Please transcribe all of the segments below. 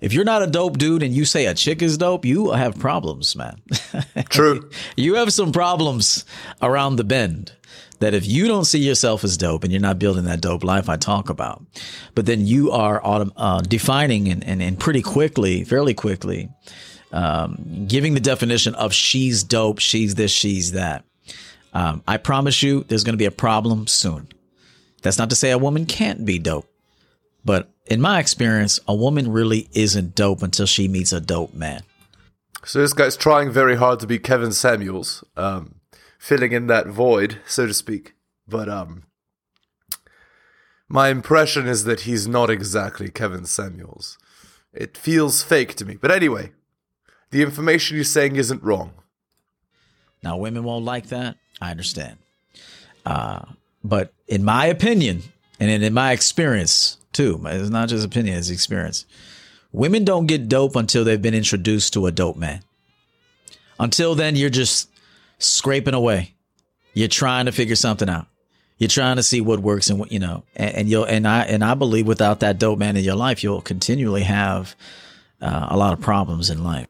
If you're not a dope dude and you say a chick is dope, you have problems, man. True. you have some problems around the bend that if you don't see yourself as dope and you're not building that dope life I talk about, but then you are autom- uh, defining and, and, and pretty quickly, fairly quickly, um, giving the definition of she's dope, she's this, she's that. Um, I promise you, there's going to be a problem soon. That's not to say a woman can't be dope, but in my experience, a woman really isn't dope until she meets a dope man. So this guy's trying very hard to be Kevin Samuels, um, filling in that void, so to speak. But um, my impression is that he's not exactly Kevin Samuels. It feels fake to me. But anyway, the information you're saying isn't wrong. Now, women won't like that. I understand. Uh, but in my opinion, and in, in my experience too, it's not just opinion, it's experience. Women don't get dope until they've been introduced to a dope man. Until then, you're just scraping away. You're trying to figure something out. You're trying to see what works and what you know, and, and you'll and I and I believe without that dope man in your life, you'll continually have uh, a lot of problems in life.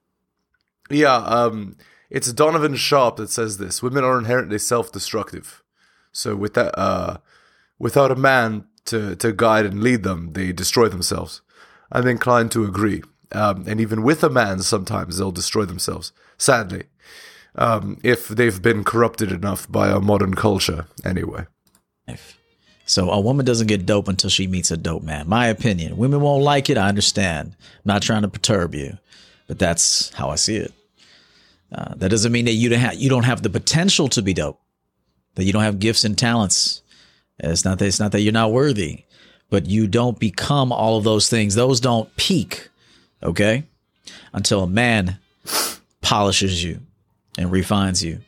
Yeah, um, it's Donovan Sharp that says this. Women are inherently self-destructive. So with that, uh, without a man to to guide and lead them, they destroy themselves. I'm inclined to agree. Um, and even with a man, sometimes they'll destroy themselves. Sadly, um, if they've been corrupted enough by our modern culture, anyway. So a woman doesn't get dope until she meets a dope man. My opinion. Women won't like it. I understand. I'm not trying to perturb you, but that's how I see it. Uh, that doesn't mean that you don't have you don't have the potential to be dope. That you don't have gifts and talents. It's not that it's not that you're not worthy, but you don't become all of those things. Those don't peak, okay? Until a man polishes you and refines you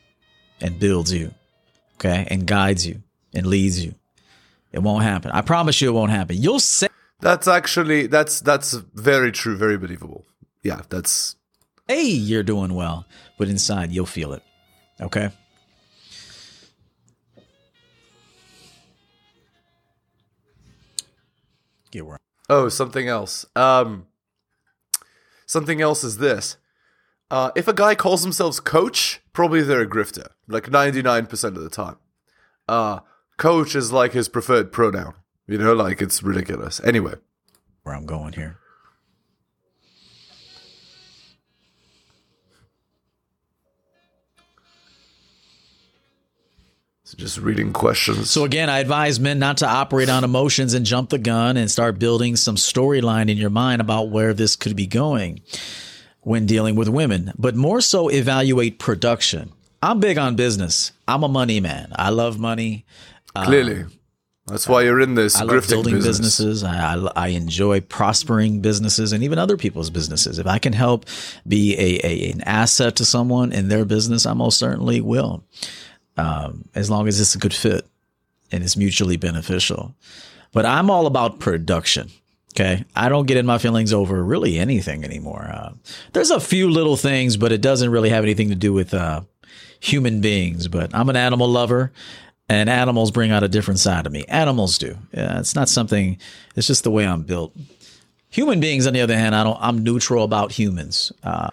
and builds you, okay, and guides you and leads you. It won't happen. I promise you, it won't happen. You'll say That's actually that's that's very true, very believable. Yeah, that's hey, you're doing well, but inside you'll feel it. Okay. Get where Oh, something else. Um, something else is this. Uh, if a guy calls themselves coach, probably they're a grifter, like 99% of the time. Uh, coach is like his preferred pronoun. You know, like it's ridiculous. Anyway, where I'm going here. Just reading questions. So again, I advise men not to operate on emotions and jump the gun and start building some storyline in your mind about where this could be going when dealing with women, but more so evaluate production. I'm big on business. I'm a money man. I love money. Clearly. Um, that's why you're in this. I love building business. businesses. I, I, I, enjoy prospering businesses and even other people's businesses. If I can help be a, a an asset to someone in their business, I most certainly will. Um, as long as it's a good fit and it's mutually beneficial. But I'm all about production. Okay. I don't get in my feelings over really anything anymore. Uh, there's a few little things, but it doesn't really have anything to do with uh, human beings. But I'm an animal lover and animals bring out a different side of me. Animals do. Yeah, it's not something. It's just the way I'm built. Human beings, on the other hand, I don't. I'm neutral about humans. Uh,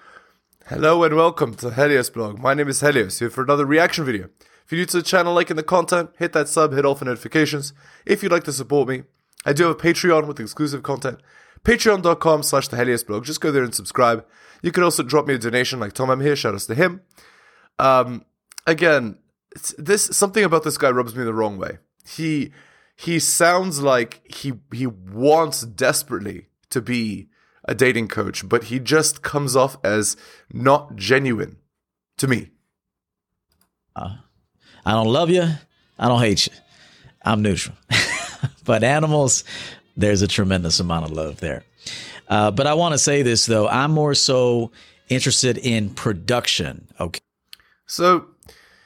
Hello and welcome to Helios blog. My name is Helios here for another reaction video. If you're new to the channel, liking the content, hit that sub, hit all for notifications. If you'd like to support me, I do have a Patreon with exclusive content. Patreon.com slash the Helios blog. Just go there and subscribe. You can also drop me a donation like Tom I'm here. Shout outs to him. Um, again, this something about this guy rubs me the wrong way. He he sounds like he he wants desperately to be a dating coach, but he just comes off as not genuine to me. Uh, I don't love you. I don't hate you. I'm neutral. but animals, there's a tremendous amount of love there. Uh, but I want to say this though. I'm more so interested in production. Okay. So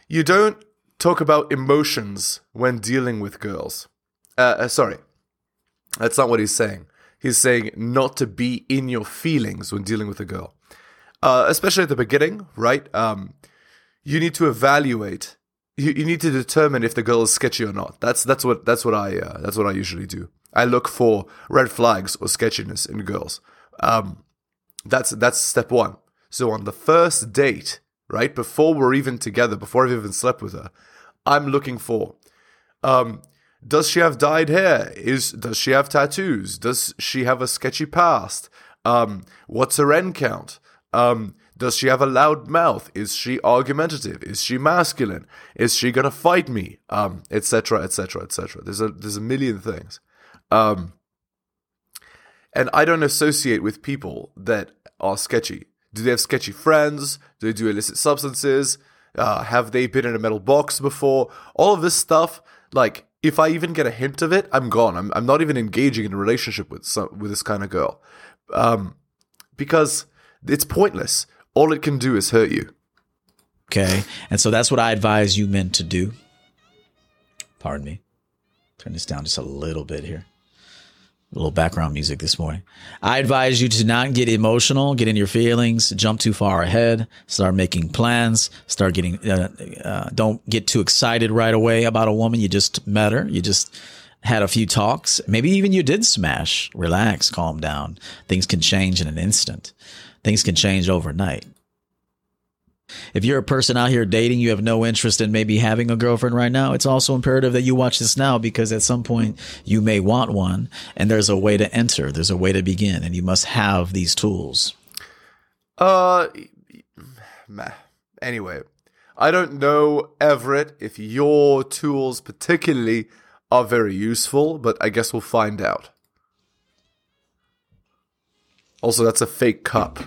you don't talk about emotions when dealing with girls. Uh, uh, sorry, that's not what he's saying. He's saying not to be in your feelings when dealing with a girl, uh, especially at the beginning, right? Um, you need to evaluate. You, you need to determine if the girl is sketchy or not. That's that's what that's what I uh, that's what I usually do. I look for red flags or sketchiness in girls. Um, that's that's step one. So on the first date, right before we're even together, before I've even slept with her, I'm looking for um, does she have dyed hair? Is does she have tattoos? Does she have a sketchy past? Um, what's her end count? Um, does she have a loud mouth? Is she argumentative? Is she masculine? Is she gonna fight me? Um, etc. etc. etc. There's a there's a million things. Um, and I don't associate with people that are sketchy. Do they have sketchy friends? Do they do illicit substances? Uh, have they been in a metal box before? All of this stuff, like if I even get a hint of it, I'm gone. I'm, I'm not even engaging in a relationship with some, with this kind of girl, um, because it's pointless. All it can do is hurt you. Okay, and so that's what I advise you men to do. Pardon me. Turn this down just a little bit here. A little background music this morning. I advise you to not get emotional, get in your feelings, jump too far ahead, start making plans, start getting, uh, uh, don't get too excited right away about a woman. You just met her. You just had a few talks. Maybe even you did smash. Relax, calm down. Things can change in an instant. Things can change overnight. If you're a person out here dating, you have no interest in maybe having a girlfriend right now, it's also imperative that you watch this now because at some point you may want one and there's a way to enter, there's a way to begin, and you must have these tools. Uh, anyway, I don't know, Everett, if your tools particularly are very useful, but I guess we'll find out. Also, that's a fake cup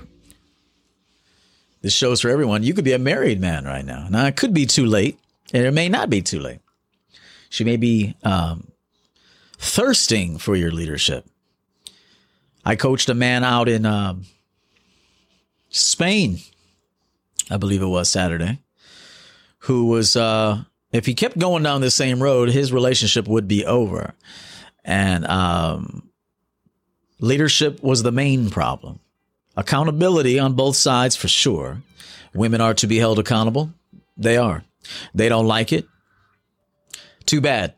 this show's for everyone. You could be a married man right now. Now, it could be too late, and it may not be too late. She may be um, thirsting for your leadership. I coached a man out in um, Spain, I believe it was Saturday, who was, uh, if he kept going down the same road, his relationship would be over. And um, leadership was the main problem. Accountability on both sides for sure. Women are to be held accountable. They are. They don't like it. Too bad.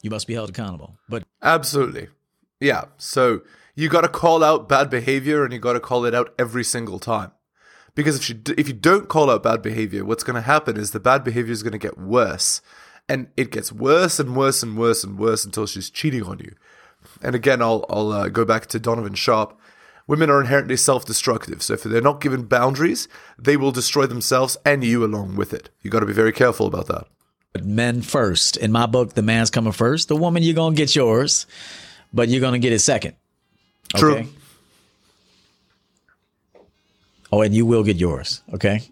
You must be held accountable. But absolutely. Yeah. So you got to call out bad behavior and you got to call it out every single time. Because if you if you don't call out bad behavior, what's going to happen is the bad behavior is going to get worse. And it gets worse and worse and worse and worse until she's cheating on you. And again, I'll I'll uh, go back to Donovan Sharp. Women are inherently self destructive, so if they're not given boundaries, they will destroy themselves and you along with it. You got to be very careful about that. But men first. In my book, the man's coming first. The woman, you're going to get yours, but you're going to get it second. Okay? True. Oh, and you will get yours. Okay.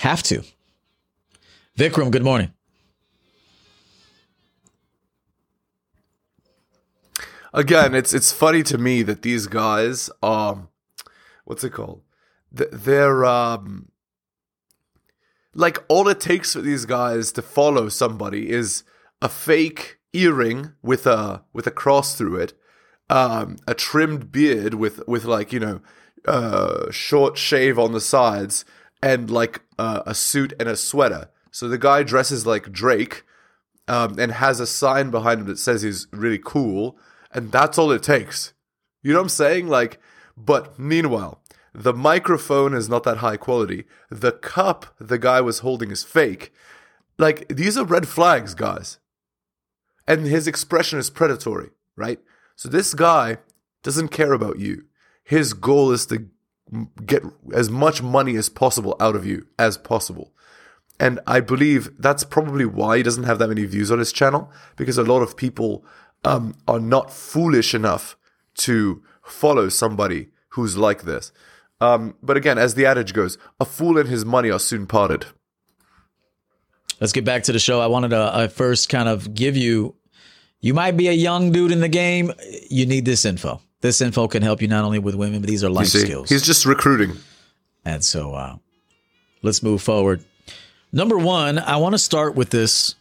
Have to. Vikram, good morning. Again, it's it's funny to me that these guys, um, what's it called? They're um, like all it takes for these guys to follow somebody is a fake earring with a with a cross through it, um, a trimmed beard with with like you know, uh, short shave on the sides, and like uh, a suit and a sweater. So the guy dresses like Drake. Um, and has a sign behind him that says he's really cool and that's all it takes. You know what I'm saying? Like, but meanwhile, the microphone is not that high quality. The cup the guy was holding is fake. Like, these are red flags, guys. And his expression is predatory, right? So this guy doesn't care about you. His goal is to get as much money as possible out of you as possible. And I believe that's probably why he doesn't have that many views on his channel because a lot of people um, are not foolish enough to follow somebody who's like this. Um, but again, as the adage goes, a fool and his money are soon parted. Let's get back to the show. I wanted to uh, first kind of give you, you might be a young dude in the game. You need this info. This info can help you not only with women, but these are life see, skills. He's just recruiting. And so uh, let's move forward. Number one, I want to start with this.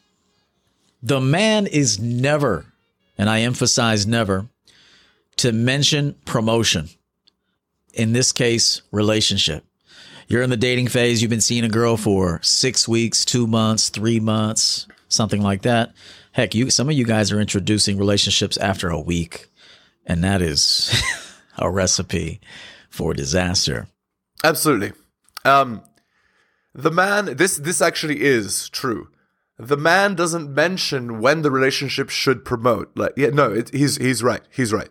The man is never and I emphasize never, to mention promotion. In this case, relationship. You're in the dating phase. You've been seeing a girl for six weeks, two months, three months, something like that. Heck, you, some of you guys are introducing relationships after a week. And that is, a recipe for disaster. Absolutely. Um, the man, this this actually is true. The man doesn't mention when the relationship should promote. Like, yeah, no, it, he's he's right. He's right.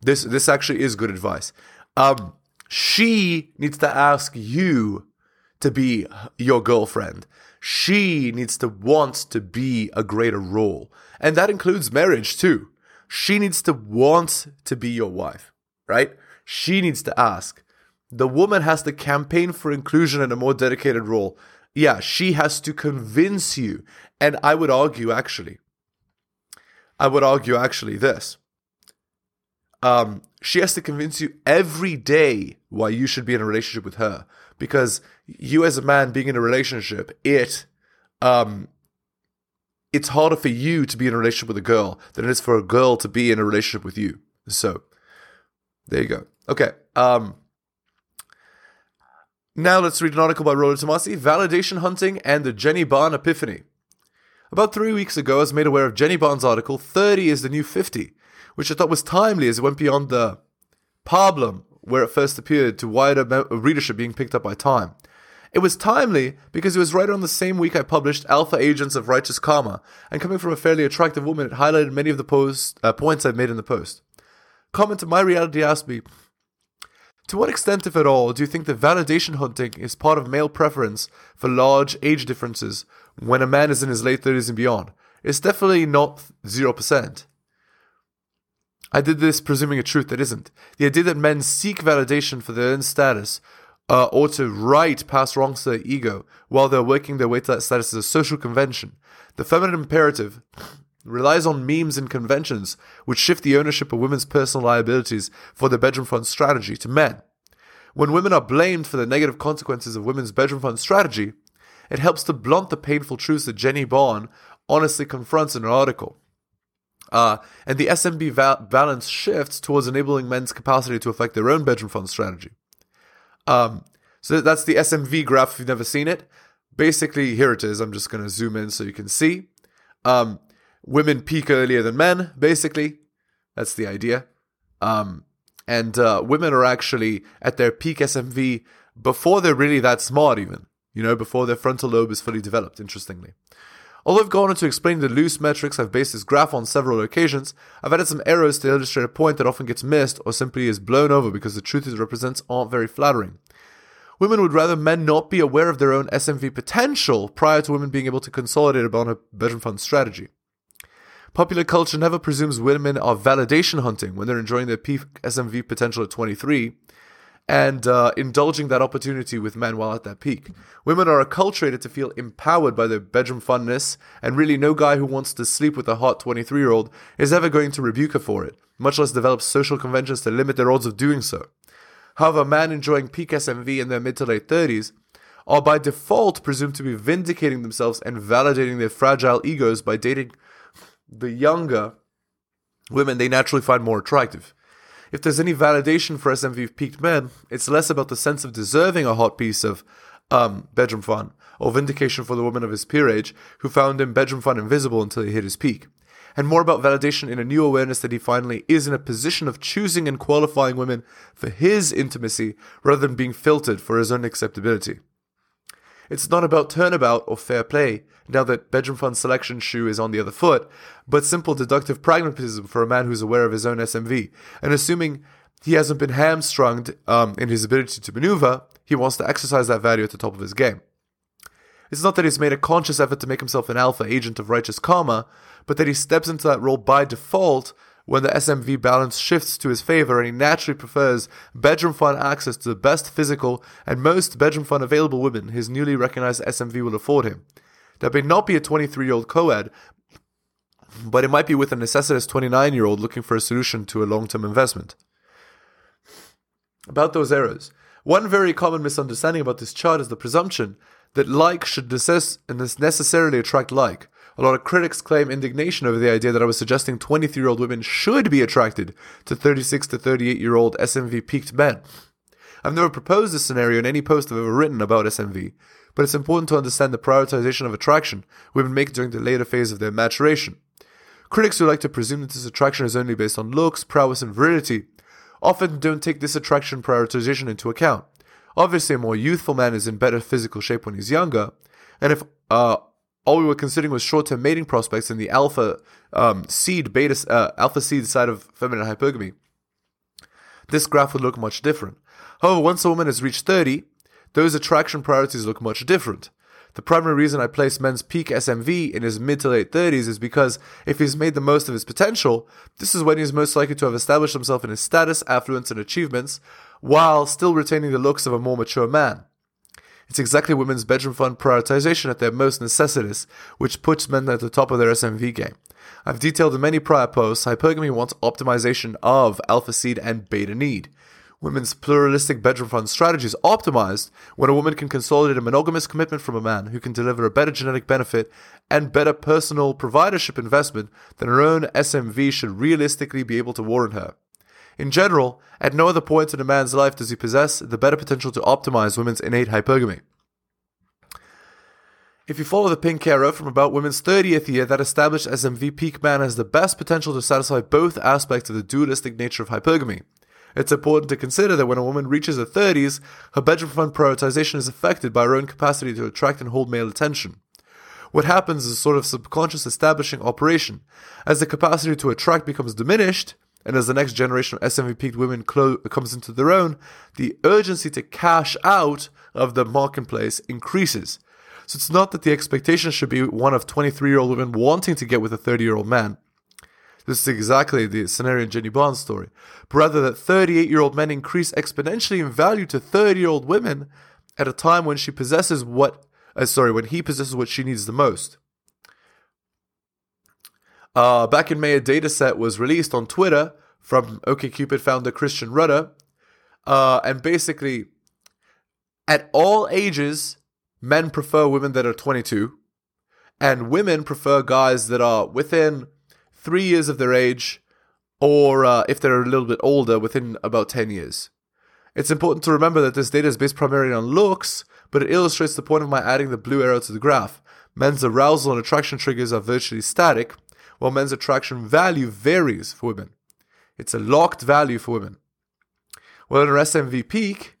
This this actually is good advice. Um, she needs to ask you to be your girlfriend. She needs to want to be a greater role, and that includes marriage too. She needs to want to be your wife, right? She needs to ask. The woman has to campaign for inclusion in a more dedicated role. Yeah, she has to convince you. And I would argue, actually, I would argue, actually, this. Um, she has to convince you every day why you should be in a relationship with her. Because you, as a man, being in a relationship, it, um, it's harder for you to be in a relationship with a girl than it is for a girl to be in a relationship with you. So, there you go. Okay. Um, now let's read an article by Rollo Tomasi, Validation Hunting and the Jenny Bond Epiphany. About three weeks ago, I was made aware of Jenny Bond's article, 30 is the new 50, which I thought was timely as it went beyond the problem where it first appeared to wider readership being picked up by time. It was timely because it was right on the same week I published Alpha Agents of Righteous Karma, and coming from a fairly attractive woman, it highlighted many of the post, uh, points I've made in the post. Comment to My Reality asked me, to what extent, if at all, do you think that validation hunting is part of male preference for large age differences when a man is in his late 30s and beyond? It's definitely not 0%. I did this presuming a truth that isn't. The idea that men seek validation for their own status uh, or to right past wrongs to their ego while they're working their way to that status is a social convention. The feminine imperative relies on memes and conventions which shift the ownership of women's personal liabilities for their bedroom fund strategy to men. When women are blamed for the negative consequences of women's bedroom fund strategy, it helps to blunt the painful truths that Jenny Bond honestly confronts in her article. Uh, and the SMV va- balance shifts towards enabling men's capacity to affect their own bedroom fund strategy. Um, so that's the SMV graph if you've never seen it. Basically, here it is. I'm just going to zoom in so you can see. Um, women peak earlier than men, basically. That's the idea. Um, and uh, women are actually at their peak SMV before they're really that smart, even, you know, before their frontal lobe is fully developed, interestingly. Although I've gone on to explain the loose metrics I've based this graph on several occasions, I've added some arrows to illustrate a point that often gets missed or simply is blown over because the truth it represents aren't very flattering. Women would rather men not be aware of their own SMV potential prior to women being able to consolidate about a bedroom fund strategy. Popular culture never presumes women are validation hunting when they're enjoying their peak SMV potential at 23 and uh, indulging that opportunity with men while at that peak. Women are acculturated to feel empowered by their bedroom funness, and really no guy who wants to sleep with a hot 23 year old is ever going to rebuke her for it, much less develop social conventions to limit their odds of doing so. However, men enjoying peak SMV in their mid to late 30s are by default presumed to be vindicating themselves and validating their fragile egos by dating the younger women they naturally find more attractive. If there's any validation for SMV peaked men, it's less about the sense of deserving a hot piece of um, bedroom fun or vindication for the woman of his peer age who found him bedroom fun invisible until he hit his peak, and more about validation in a new awareness that he finally is in a position of choosing and qualifying women for his intimacy rather than being filtered for his own acceptability. It's not about turnabout or fair play, now that bedroom fund selection shoe is on the other foot, but simple deductive pragmatism for a man who's aware of his own SMV, and assuming he hasn't been hamstrung um, in his ability to maneuver, he wants to exercise that value at the top of his game. It's not that he's made a conscious effort to make himself an alpha agent of righteous karma, but that he steps into that role by default when the SMV balance shifts to his favor and he naturally prefers bedroom fun access to the best physical and most bedroom fun available women his newly recognized SMV will afford him. That may not be a 23 year old co ed, but it might be with a necessitous 29 year old looking for a solution to a long term investment. About those errors. One very common misunderstanding about this chart is the presumption that like should necess- necessarily attract like, a lot of critics claim indignation over the idea that I was suggesting 23 year old women should be attracted to 36 to 38 year old SMV peaked men. I've never proposed this scenario in any post I've ever written about SMV, but it's important to understand the prioritization of attraction women make during the later phase of their maturation. Critics who like to presume that this attraction is only based on looks, prowess, and virility often don't take this attraction prioritization into account. Obviously, a more youthful man is in better physical shape when he's younger, and if uh, all we were considering was short-term mating prospects in the alpha um, seed beta uh, alpha seed side of feminine hypergamy, this graph would look much different. However, once a woman has reached 30, those attraction priorities look much different. The primary reason I place men's peak SMV in his mid to late 30s is because if he's made the most of his potential, this is when he's most likely to have established himself in his status, affluence, and achievements, while still retaining the looks of a more mature man. It's exactly women's bedroom fund prioritization at their most necessitous, which puts men at the top of their SMV game. I've detailed in many prior posts, hypergamy wants optimization of alpha seed and beta need. Women's pluralistic bedroom fund strategy is optimized when a woman can consolidate a monogamous commitment from a man who can deliver a better genetic benefit and better personal providership investment than her own SMV should realistically be able to warrant her. In general, at no other point in a man's life does he possess the better potential to optimize women's innate hypergamy. If you follow the pink arrow from about women's 30th year, that established SMV peak man has the best potential to satisfy both aspects of the dualistic nature of hypergamy. It's important to consider that when a woman reaches her 30s, her bedroom fund prioritization is affected by her own capacity to attract and hold male attention. What happens is a sort of subconscious establishing operation. As the capacity to attract becomes diminished, and as the next generation of SMV peaked women clo- comes into their own, the urgency to cash out of the marketplace increases. So it's not that the expectation should be one of 23 year old women wanting to get with a 30 year old man. This is exactly the scenario in Jenny Bond's story. But rather that 38 year old men increase exponentially in value to 30 year old women at a time when she possesses what, uh, sorry, when he possesses what she needs the most. Uh, back in May, a dataset was released on Twitter from OkCupid founder Christian Rudder. Uh, and basically, at all ages, men prefer women that are 22, and women prefer guys that are within three years of their age, or uh, if they're a little bit older, within about 10 years. It's important to remember that this data is based primarily on looks, but it illustrates the point of my adding the blue arrow to the graph. Men's arousal and attraction triggers are virtually static, while men's attraction value varies for women. It's a locked value for women. Well, in our SMV peak,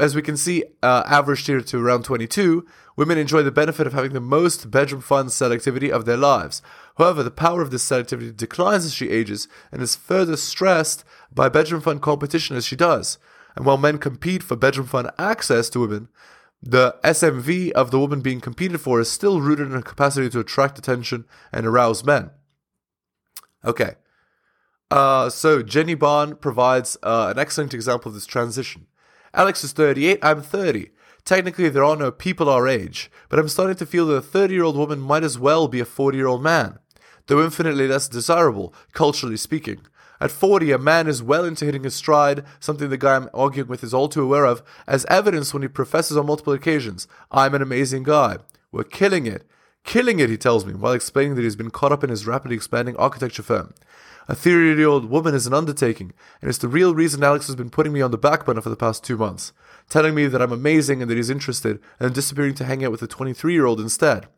as we can see, uh, averaged here to around 22, women enjoy the benefit of having the most bedroom fun selectivity of their lives. However, the power of this selectivity declines as she ages and is further stressed by bedroom fun competition as she does. And while men compete for bedroom fun access to women, the SMV of the woman being competed for is still rooted in her capacity to attract attention and arouse men. Okay. Uh, so Jenny Bond provides uh, an excellent example of this transition. Alex is 38, I'm 30. Technically, there are no people our age, but I'm starting to feel that a 30 year old woman might as well be a 40 year old man, though infinitely less desirable, culturally speaking. At 40, a man is well into hitting his stride, something the guy I'm arguing with is all too aware of, as evidenced when he professes on multiple occasions, I'm an amazing guy. We're killing it. Killing it, he tells me, while explaining that he's been caught up in his rapidly expanding architecture firm. A 30 year old woman is an undertaking, and it's the real reason Alex has been putting me on the back burner for the past two months, telling me that I'm amazing and that he's interested, and disappearing to hang out with a 23 year old instead.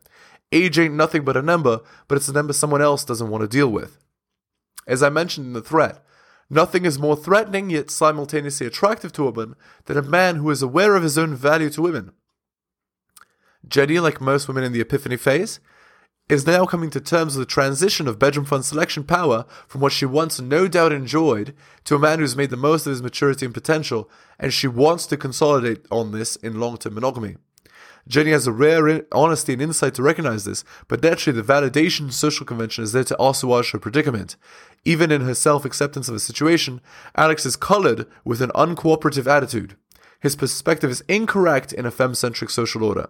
Age ain't nothing but a number, but it's a number someone else doesn't want to deal with. As I mentioned in the threat, nothing is more threatening yet simultaneously attractive to a woman than a man who is aware of his own value to women. Jenny, like most women in the epiphany phase, is now coming to terms with the transition of bedroom fund selection power from what she once no doubt enjoyed to a man who's made the most of his maturity and potential, and she wants to consolidate on this in long term monogamy. Jenny has a rare honesty and insight to recognize this, but naturally the validation social convention is there to assuage her predicament. Even in her self acceptance of a situation, Alex is colored with an uncooperative attitude. His perspective is incorrect in a femme-centric social order.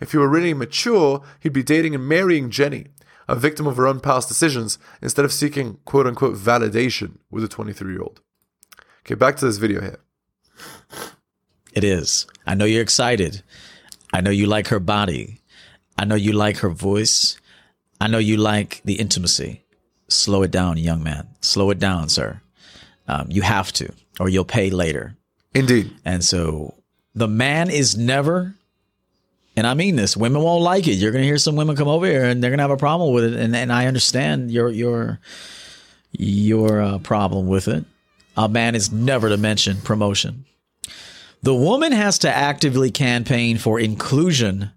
If he were really mature, he'd be dating and marrying Jenny, a victim of her own past decisions, instead of seeking quote unquote validation with a 23 year old. Okay, back to this video here. It is. I know you're excited. I know you like her body. I know you like her voice. I know you like the intimacy. Slow it down, young man. Slow it down, sir. Um, you have to, or you'll pay later. Indeed. And so the man is never, and I mean this, women won't like it. You're going to hear some women come over here and they're going to have a problem with it. And, and I understand your, your, your uh, problem with it. a man is never to mention promotion. The woman has to actively campaign for inclusion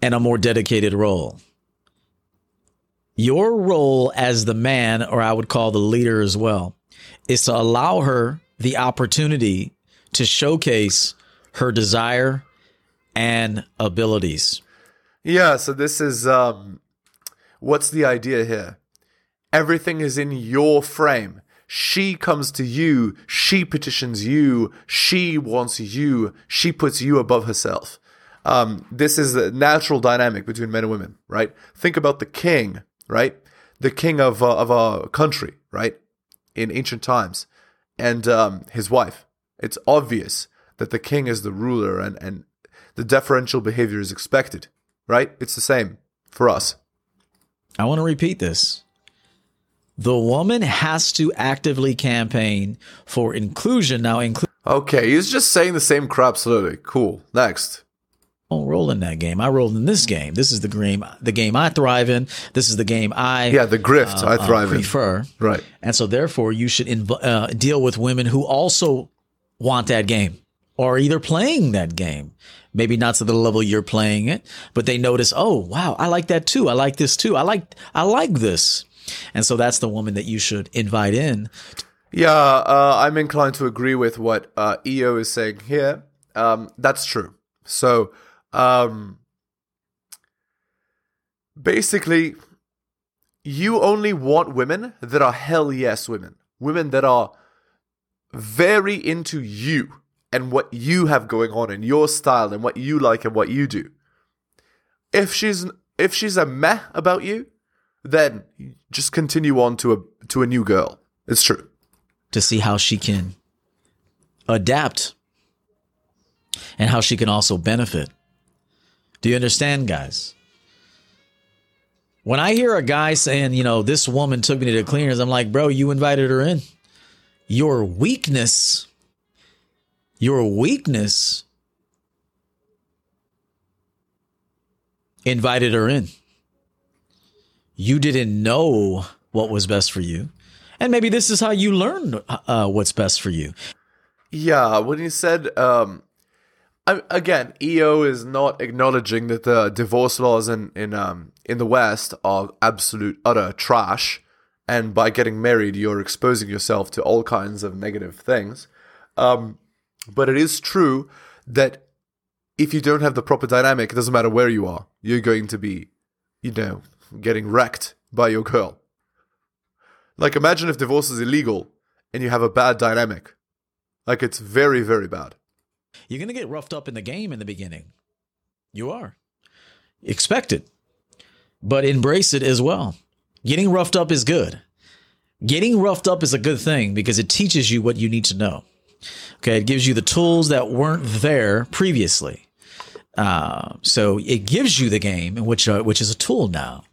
and a more dedicated role. Your role as the man, or I would call the leader as well, is to allow her the opportunity to showcase her desire and abilities. Yeah, so this is um what's the idea here? Everything is in your frame. She comes to you, she petitions you, she wants you, she puts you above herself. Um, this is a natural dynamic between men and women, right? Think about the king, right? The king of uh, of a country, right? In ancient times, and um, his wife. It's obvious that the king is the ruler, and and the deferential behavior is expected, right? It's the same for us. I want to repeat this. The woman has to actively campaign for inclusion. Now, include. Okay, he's just saying the same crap slowly. Cool. Next. don't roll in that game. I roll in this game. This is the game, the game I thrive in. This is the game I Yeah, the grift uh, I uh, thrive in. prefer. Right. And so, therefore, you should inv- uh, deal with women who also want that game or either playing that game. Maybe not to the level you're playing it, but they notice, oh, wow, I like that too. I like this too. I like, I like this. And so that's the woman that you should invite in. Yeah, uh, I'm inclined to agree with what uh, EO is saying here. Um, that's true. So, um, basically, you only want women that are hell yes women, women that are very into you and what you have going on in your style and what you like and what you do. If she's if she's a meh about you, then just continue on to a to a new girl. It's true. to see how she can adapt and how she can also benefit. Do you understand, guys? When I hear a guy saying, you know, this woman took me to the cleaners, I'm like, bro, you invited her in. Your weakness, your weakness invited her in. You didn't know what was best for you. And maybe this is how you learn uh, what's best for you. Yeah, when he said, um, I, again, EO is not acknowledging that the divorce laws in in um in the West are absolute utter trash, and by getting married, you're exposing yourself to all kinds of negative things. Um, but it is true that if you don't have the proper dynamic, it doesn't matter where you are, you're going to be, you know, getting wrecked by your girl. Like, imagine if divorce is illegal and you have a bad dynamic. Like, it's very, very bad. You're going to get roughed up in the game in the beginning. You are. Expect it, but embrace it as well. Getting roughed up is good. Getting roughed up is a good thing because it teaches you what you need to know. Okay, it gives you the tools that weren't there previously. Uh, so it gives you the game, which uh, which is a tool now.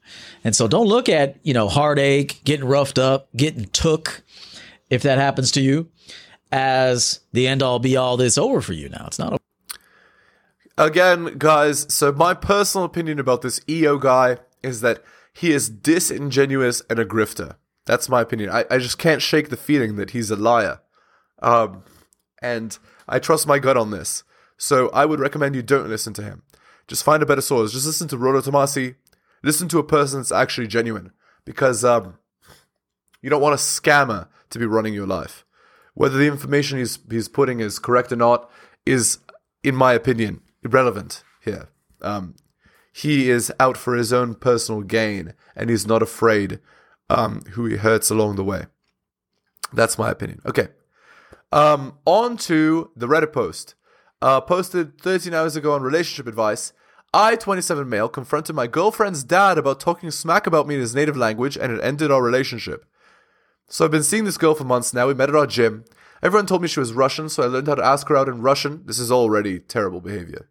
And so don't look at you know heartache, getting roughed up, getting took, if that happens to you, as the end all be all. That's over for you now. It's not. over. Again, guys, so my personal opinion about this EO guy is that he is disingenuous and a grifter. That's my opinion. I, I just can't shake the feeling that he's a liar. Um, and I trust my gut on this. So I would recommend you don't listen to him. Just find a better source. Just listen to Rollo Tomasi. Listen to a person that's actually genuine. Because um, you don't want a scammer to be running your life. Whether the information he's, he's putting is correct or not is, in my opinion, irrelevant here. Um, he is out for his own personal gain and he's not afraid um, who he hurts along the way. That's my opinion. Okay. Um, on to the Reddit post. Uh, posted 13 hours ago on relationship advice. I, 27 male, confronted my girlfriend's dad about talking smack about me in his native language and it ended our relationship. So I've been seeing this girl for months now. We met at our gym. Everyone told me she was Russian, so I learned how to ask her out in Russian. This is already terrible behavior.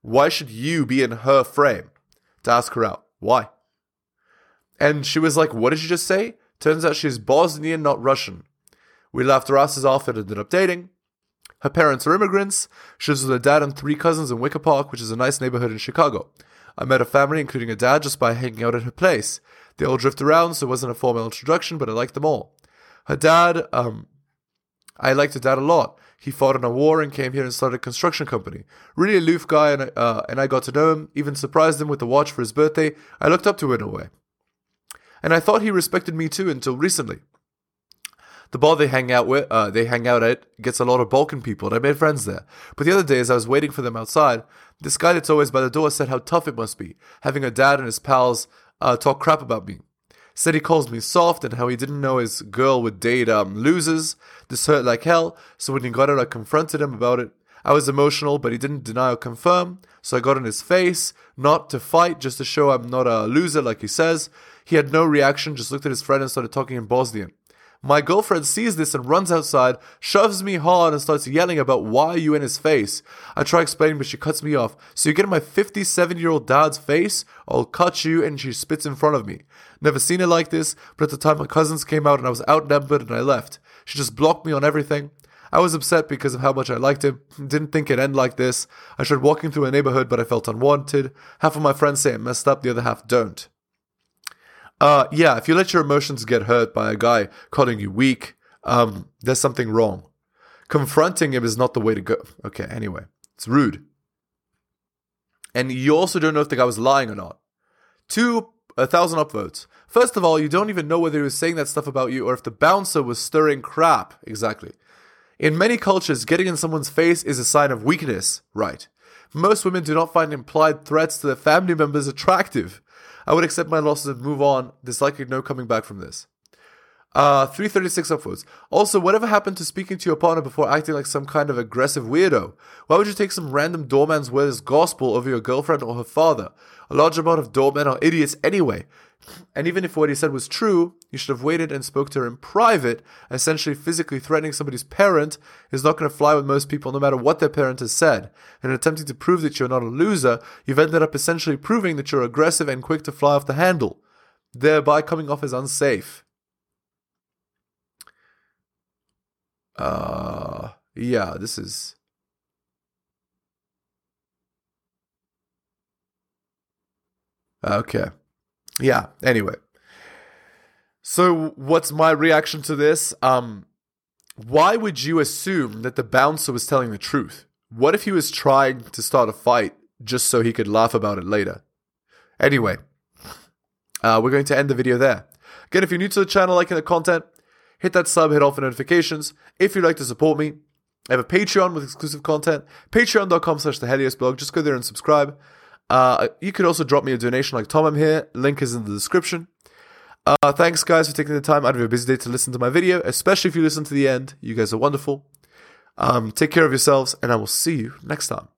Why should you be in her frame to ask her out? Why? And she was like, What did you just say? Turns out she's Bosnian, not Russian. We laughed our asses off and ended up dating. Her parents are immigrants. She lives with her dad and three cousins in Wicker Park, which is a nice neighborhood in Chicago. I met her family, including her dad, just by hanging out at her place. They all drift around, so it wasn't a formal introduction, but I liked them all. Her dad, um, I liked her dad a lot. He fought in a war and came here and started a construction company. Really aloof guy, and, uh, and I got to know him, even surprised him with a watch for his birthday. I looked up to him in a way. And I thought he respected me too until recently. The bar they hang out with, uh, they hang out at, gets a lot of Balkan people, and I made friends there. But the other day, as I was waiting for them outside, this guy that's always by the door said how tough it must be having a dad and his pals uh, talk crap about me. Said he calls me soft and how he didn't know his girl would date um, losers. This hurt like hell. So when he got out, I confronted him about it. I was emotional, but he didn't deny or confirm. So I got in his face, not to fight, just to show I'm not a loser like he says. He had no reaction, just looked at his friend and started talking in Bosnian. My girlfriend sees this and runs outside, shoves me hard, and starts yelling about why are you in his face. I try explaining, but she cuts me off. So you get in my 57 year old dad's face, I'll cut you, and she spits in front of me. Never seen it like this, but at the time my cousins came out and I was outnumbered and I left. She just blocked me on everything. I was upset because of how much I liked him. Didn't think it'd end like this. I tried walking through a neighborhood, but I felt unwanted. Half of my friends say I messed up, the other half don't. Uh, yeah, if you let your emotions get hurt by a guy calling you weak, um, there's something wrong. Confronting him is not the way to go. Okay, anyway, it's rude. And you also don't know if the guy was lying or not. Two, a thousand upvotes. First of all, you don't even know whether he was saying that stuff about you or if the bouncer was stirring crap. Exactly. In many cultures, getting in someone's face is a sign of weakness, right? Most women do not find implied threats to their family members attractive. I would accept my losses and move on. There's likely no coming back from this. Uh, 336 upvotes. Also, whatever happened to speaking to your partner before acting like some kind of aggressive weirdo? Why would you take some random doorman's word as gospel over your girlfriend or her father? A large amount of doormen are idiots anyway. And even if what he said was true, you should have waited and spoke to her in private. Essentially, physically threatening somebody's parent is not going to fly with most people, no matter what their parent has said. And in attempting to prove that you're not a loser, you've ended up essentially proving that you're aggressive and quick to fly off the handle, thereby coming off as unsafe. Uh, yeah, this is. Okay. Yeah, anyway. So what's my reaction to this? Um why would you assume that the bouncer was telling the truth? What if he was trying to start a fight just so he could laugh about it later? Anyway, uh, we're going to end the video there. Again, if you're new to the channel, liking the content, hit that sub, hit all for notifications. If you'd like to support me, I have a Patreon with exclusive content, patreon.com slash the Helios blog. Just go there and subscribe. Uh, you could also drop me a donation like Tom I'm here. Link is in the description. Uh, thanks, guys, for taking the time out of your busy day to listen to my video, especially if you listen to the end. You guys are wonderful. Um, take care of yourselves, and I will see you next time.